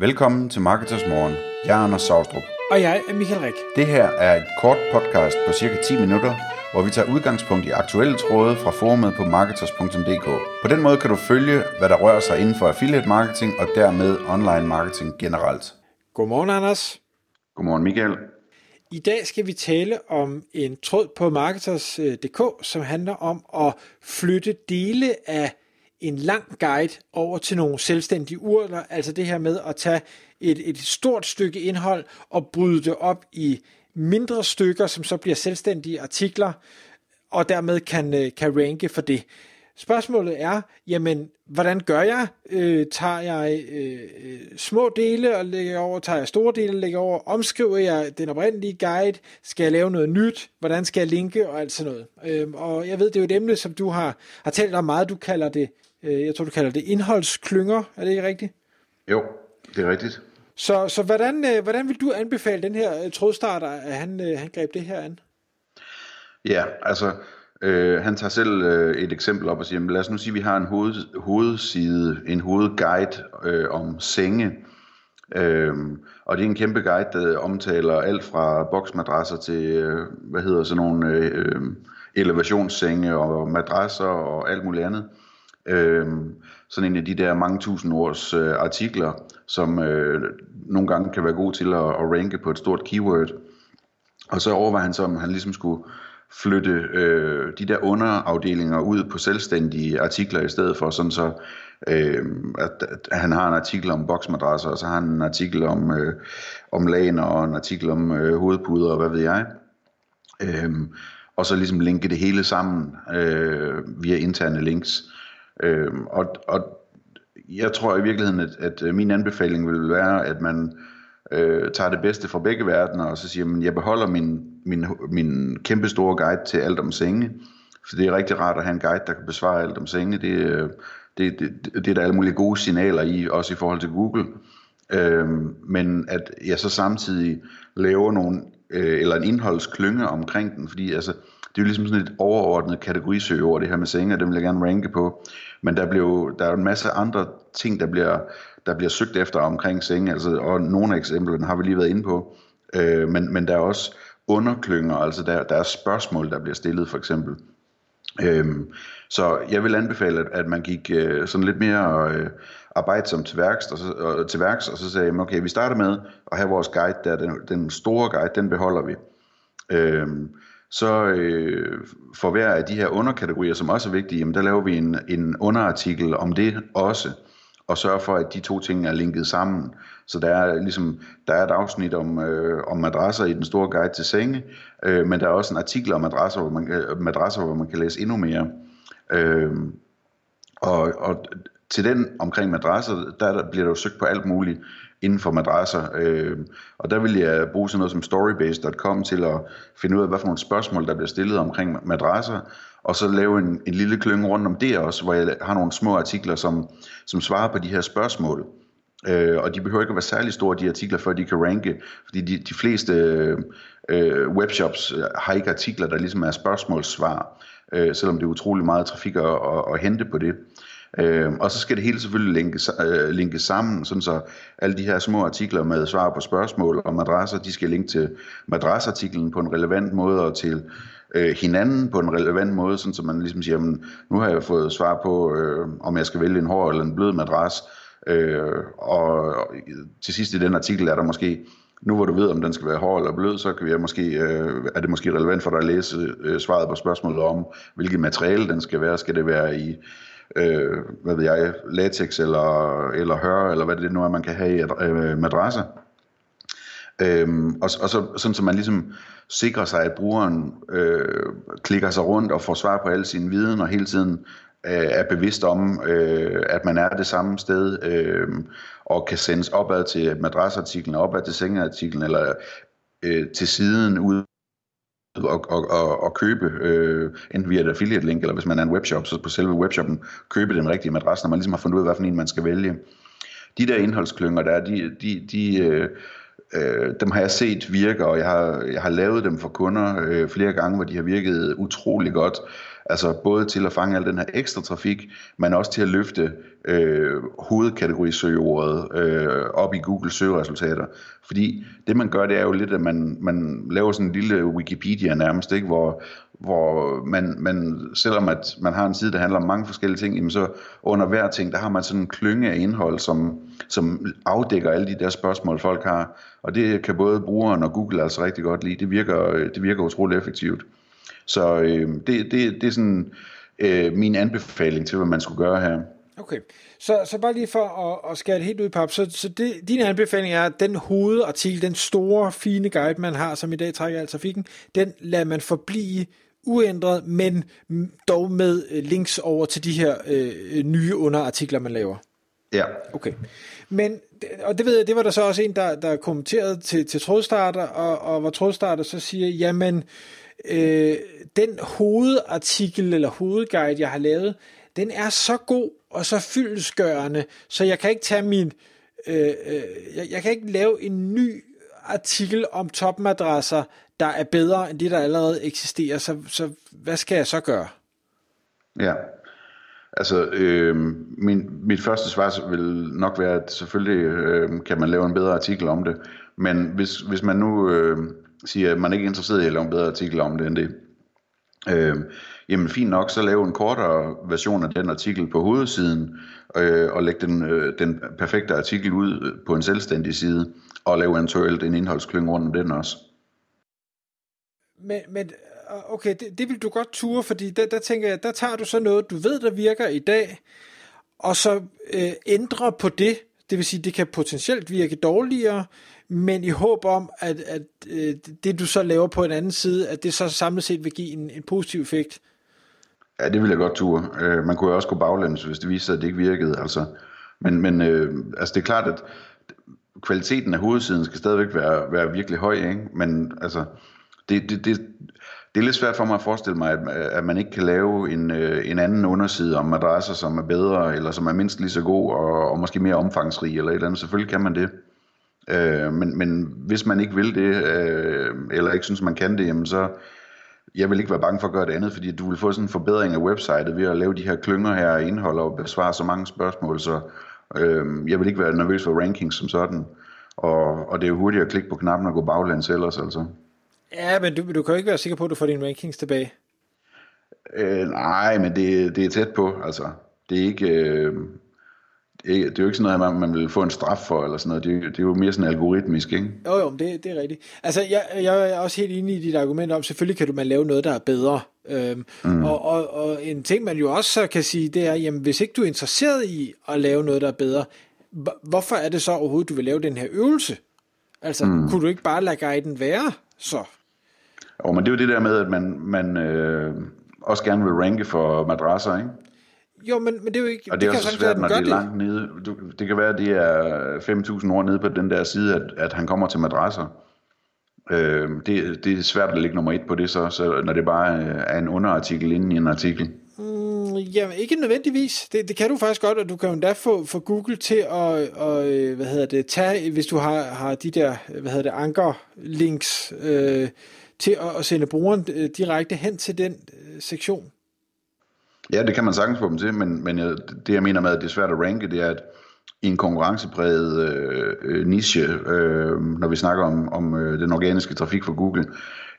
Velkommen til Marketers Morgen. Jeg er Anders Saustrup. Og jeg er Michael Rik. Det her er et kort podcast på cirka 10 minutter, hvor vi tager udgangspunkt i aktuelle tråde fra forumet på marketers.dk. På den måde kan du følge, hvad der rører sig inden for affiliate marketing og dermed online marketing generelt. Godmorgen, Anders. Godmorgen, Michael. I dag skal vi tale om en tråd på Marketers.dk, som handler om at flytte dele af en lang guide over til nogle selvstændige urler, altså det her med at tage et, et stort stykke indhold og bryde det op i mindre stykker, som så bliver selvstændige artikler, og dermed kan, øh, kan ranke for det. Spørgsmålet er, jamen, hvordan gør jeg? Øh, tager jeg øh, små dele og lægger over? Tager jeg store dele og lægger over? Omskriver jeg den oprindelige guide? Skal jeg lave noget nyt? Hvordan skal jeg linke? Og alt sådan noget. Øh, og jeg ved, det er jo et emne, som du har, har talt om meget. Du kalder det, øh, jeg tror, du kalder det indholdsklynger. Er det ikke rigtigt? Jo, det er rigtigt. Så, så hvordan, øh, hvordan vil du anbefale den her øh, trådstarter, at han, øh, han greb det her an? Ja, altså Øh, han tager selv øh, et eksempel op og siger, lad os nu sige, at vi har en hoved, hovedside, en hovedguide øh, om senge. Øh, og det er en kæmpe guide, der omtaler alt fra boksmadrasser til, øh, hvad hedder sådan nogle øh, elevationssenge og madrasser og alt muligt andet. Øh, Øh, sådan en af de der mange tusind års øh, artikler, som øh, nogle gange kan være god til at, at ranke på et stort keyword. Og så overvejer han så, om han ligesom skulle flytte øh, de der underafdelinger ud på selvstændige artikler i stedet for, sådan så øh, at, at han har en artikel om boksmadrasser, og så har han en artikel om, øh, om laner, og en artikel om øh, hovedpuder, og hvad ved jeg. Øh, og så ligesom linke det hele sammen øh, via interne links. Øh, Øhm, og, og jeg tror i virkeligheden, at, at øh, min anbefaling vil være, at man øh, tager det bedste fra begge verdener, og så siger, at jeg beholder min, min, min kæmpe store guide til alt om senge, for det er rigtig rart at have en guide, der kan besvare alt om senge. Det, øh, det, det, det er der alle mulige gode signaler i, også i forhold til Google. Øhm, men at jeg så samtidig laver nogle, øh, eller en indholdsklynge omkring den, fordi altså, det er jo ligesom sådan et overordnet kategorisøgeord, det her med senge, og dem vil jeg gerne ranke på. Men der, bliver, der er jo en masse andre ting, der bliver der bliver søgt efter omkring senge, altså, og nogle af eksemplerne har vi lige været inde på, øh, men, men der er også underklynger, altså der, der er spørgsmål, der bliver stillet for eksempel. Øhm, så jeg vil anbefale, at, at man gik øh, sådan lidt mere øh, arbejdsomt til værks, og så, og, til værks, og så sagde jeg, okay, vi starter med at have vores guide der, den, den store guide, den beholder vi. Øhm, så øh, for hver af de her underkategorier, som også er vigtige, jamen, der laver vi en, en underartikel om det også og sørge for, at de to ting er linket sammen. Så der er ligesom der er et afsnit om, øh, om madrasser i den store guide til senge, øh, men der er også en artikel om madrasser, hvor man, øh, madrasser, hvor man kan læse endnu mere. Øh, og, og til den omkring madrasser, der, der bliver der jo søgt på alt muligt inden for madrasser. Øh, og der vil jeg bruge sådan noget som storybase.com til at finde ud af, hvad for nogle spørgsmål, der bliver stillet omkring madrasser, og så lave en, en lille klynge rundt om det også, hvor jeg har nogle små artikler, som, som svarer på de her spørgsmål. Øh, og de behøver ikke at være særlig store, de artikler, før de kan ranke, fordi de, de fleste øh, webshops øh, har ikke artikler, der ligesom er spørgsmålssvar, øh, selvom det er utrolig meget trafik at, at, at hente på det. Øh, og så skal det hele selvfølgelig linke, øh, linke sammen, sådan så alle de her små artikler med svar på spørgsmål og madrasser, de skal linke til madrasartiklen på en relevant måde og til øh, hinanden på en relevant måde, sådan så man ligesom siger, jamen, nu har jeg fået svar på, øh, om jeg skal vælge en hård eller en blød madras, øh, og, og til sidst i den artikel er der måske, nu hvor du ved, om den skal være hård eller blød, så kan vi øh, måske, øh, er det måske relevant for dig at læse øh, svaret på spørgsmålet om, hvilket materiale den skal være. Skal det være i, øh, hvad ved jeg, latex eller, eller høre, eller hvad det nu er, man kan have i øh, madrasser. Øhm, og, og så, sådan så man ligesom sikrer sig, at brugeren øh, klikker sig rundt og får svar på alle sine viden, og hele tiden øh, er bevidst om, øh, at man er det samme sted, øh, og kan sendes opad til madrasartiklen, opad til sengeartiklen, eller øh, til siden ud og, og, og, og købe, øh, enten via et affiliate link, eller hvis man er en webshop, så på selve webshoppen, købe den rigtige madras, når man ligesom har fundet ud af, hvad for en man skal vælge. De der indholdsklynger der, de, de, de, øh, Øh, dem har jeg set virke, og jeg har, jeg har lavet dem for kunder øh, flere gange, hvor de har virket utrolig godt. Altså både til at fange al den her ekstra trafik, men også til at løfte øh, hovedkategorisøgeordet øh, op i Google søgeresultater. Fordi det man gør, det er jo lidt, at man, man laver sådan en lille Wikipedia nærmest, ikke? Hvor, hvor man, man, selvom at man har en side, der handler om mange forskellige ting, jamen så under hver ting, der har man sådan en klynge af indhold, som, som afdækker alle de der spørgsmål, folk har. Og det kan både brugeren og Google altså rigtig godt lide. Det virker, det virker utrolig effektivt. Så øh, det, det, det er sådan øh, min anbefaling til, hvad man skulle gøre her. Okay, så, så bare lige for at, at skære det helt ud i pap, så, så det, din anbefaling er, at den hovedartikel, den store, fine guide, man har, som i dag trækker al trafikken, den lader man forblive uændret, men dog med øh, links over til de her øh, nye underartikler, man laver. Ja. Okay. Men, og det ved jeg, det var der så også en, der, der kommenterede til, til trådstarter, og, og hvor trådstarter så siger, jamen, øh, den hovedartikel eller hovedguide, jeg har lavet, den er så god og så fyldesgørende, så jeg kan ikke tage min, øh, øh, jeg, jeg kan ikke lave en ny artikel om topmadresser, der er bedre end det, der allerede eksisterer. Så, så hvad skal jeg så gøre? Ja, altså øh, min, mit første svar vil nok være, at selvfølgelig øh, kan man lave en bedre artikel om det, men hvis, hvis man nu øh, siger, at man ikke er interesseret i at lave en bedre artikel om det end det, øh, jamen fint nok, så lave en kortere version af den artikel på hovedsiden, øh, og lægge den, øh, den perfekte artikel ud øh, på en selvstændig side, og lave eventuelt en indholdsklynge rundt om den også. Men, men okay, det, det vil du godt ture, fordi der, der tænker jeg, der tager du så noget, du ved, der virker i dag, og så øh, ændrer på det, det vil sige, det kan potentielt virke dårligere, men i håb om, at, at øh, det du så laver på en anden side, at det så samlet set vil give en, en positiv effekt. Ja, det vil jeg godt ture. Øh, man kunne jo også gå baglæns, hvis det viste sig, at det ikke virkede. Altså. Men, men øh, altså det er klart, at kvaliteten af hovedsiden skal stadigvæk være, være virkelig høj, ikke? men altså, det, det, det, det er lidt svært for mig at forestille mig, at, at man ikke kan lave en, øh, en anden underside om madrasser, som er bedre, eller som er mindst lige så god, og, og måske mere omfangsrig, eller et eller andet. Selvfølgelig kan man det. Øh, men, men hvis man ikke vil det, øh, eller ikke synes, man kan det, jamen så, jeg vil ikke være bange for at gøre det andet, fordi du vil få sådan en forbedring af websitet ved at lave de her klynger her og indhold og besvare så mange spørgsmål, så øh, jeg vil ikke være nervøs for rankings som sådan. Og, og det er jo hurtigt at klikke på knappen og gå baglæns ellers altså. Ja, men du, du kan jo ikke være sikker på, at du får dine rankings tilbage. Øh, nej, men det, det er tæt på, altså. Det er ikke... Øh, det er jo ikke sådan noget, man vil få en straf for, eller sådan noget. Det, er, det er jo mere sådan algoritmisk, ikke? Jo, jo, det, det er rigtigt. Altså, jeg, jeg er også helt enig i dit argument om, selvfølgelig kan du man lave noget, der er bedre. Øhm, mm. og, og, og en ting, man jo også så kan sige, det er, jamen, hvis ikke du er interesseret i at lave noget, der er bedre, hvorfor er det så overhovedet, du vil lave den her øvelse? Altså, mm. kunne du ikke bare lade guiden være, så? Jo, men det er jo det der med, at man, man øh, også gerne vil ranke for madrasser, ikke? Jo, men, men det er jo ikke... Og det er det også svært, når det er langt nede. Du, det kan være, at det er 5.000 ord nede på den der side, at, at han kommer til madrasser. Øh, det, det er svært at lægge nummer et på det, så, så når det bare er en underartikel inden i en artikel. Mm, jamen, ikke nødvendigvis. Det, det kan du faktisk godt, og du kan jo endda få, få Google til at, og, hvad hedder det, tage, hvis du har, har de der, hvad hedder det, anker-links, øh, til at, at sende brugeren øh, direkte hen til den øh, sektion. Ja, det kan man sagtens få dem til, men, men jeg, det jeg mener med, at det er svært at ranke, det er, at i en konkurrencepræget øh, niche, øh, når vi snakker om, om øh, den organiske trafik for Google,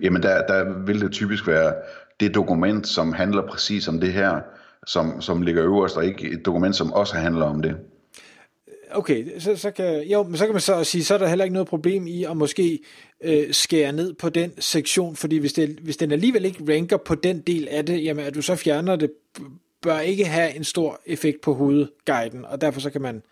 jamen der, der vil det typisk være det dokument, som handler præcis om det her, som, som ligger øverst, og ikke et dokument, som også handler om det okay, så, så, kan, jo, men så kan man så sige, så er der heller ikke noget problem i at måske øh, skære ned på den sektion, fordi hvis, det, hvis den alligevel ikke ranker på den del af det, jamen at du så fjerner det, bør ikke have en stor effekt på hovedguiden, og derfor så kan man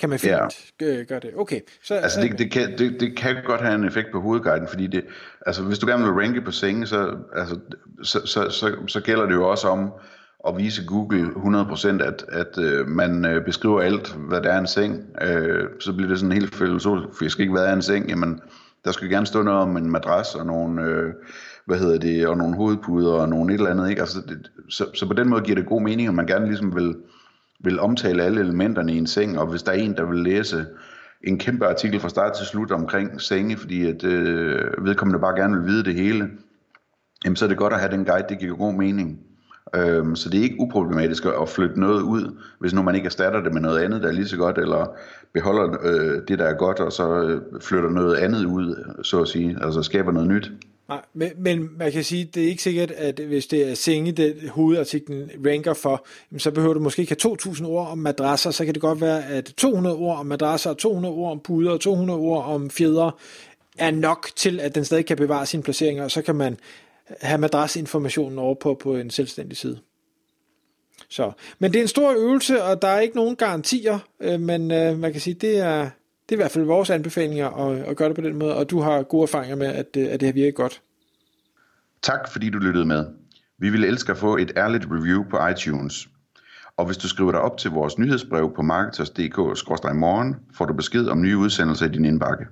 kan man fint ja. gøre det. Okay. Så, altså det, det, kan, det, det kan godt have en effekt på hovedguiden, fordi det, altså hvis du gerne vil ranke på senge, så, altså, så, så, så, så gælder det jo også om, at vise Google 100% at, at øh, man øh, beskriver alt, hvad der er en seng, øh, så bliver det sådan helt filosofisk, ikke hvad er en seng, jamen der skal gerne stå noget om en madras og nogle, øh, hvad hedder det, og nogle hovedpuder og nogle et eller andet, ikke? Altså, det, så, så på den måde giver det god mening, at man gerne ligesom vil, vil omtale alle elementerne i en seng, og hvis der er en, der vil læse en kæmpe artikel fra start til slut omkring senge, fordi at øh, vedkommende bare gerne vil vide det hele, jamen så er det godt at have den guide, det giver god mening. Øhm, så det er ikke uproblematisk at flytte noget ud, hvis nu man ikke erstatter det med noget andet, der er lige så godt, eller beholder øh, det, der er godt, og så øh, flytter noget andet ud, så at sige, altså skaber noget nyt. Nej, men, men man kan sige, det er ikke sikkert, at hvis det er senge, det hovedartiklen ranker for, så behøver du måske ikke have 2.000 ord om madrasser, så kan det godt være, at 200 ord om madrasser, 200 ord om puder, 200 ord om fjeder, er nok til, at den stadig kan bevare sine placeringer, og så kan man have madrasinformationen over på, på en selvstændig side. Så, men det er en stor øvelse, og der er ikke nogen garantier, øh, men øh, man kan sige, det er, det er i hvert fald vores anbefalinger at, at gøre det på den måde, og du har gode erfaringer med, at, øh, at det har virket godt. Tak fordi du lyttede med. Vi vil elske at få et ærligt review på iTunes. Og hvis du skriver dig op til vores nyhedsbrev på marketers.dk-morgen, får du besked om nye udsendelser i din indbakke.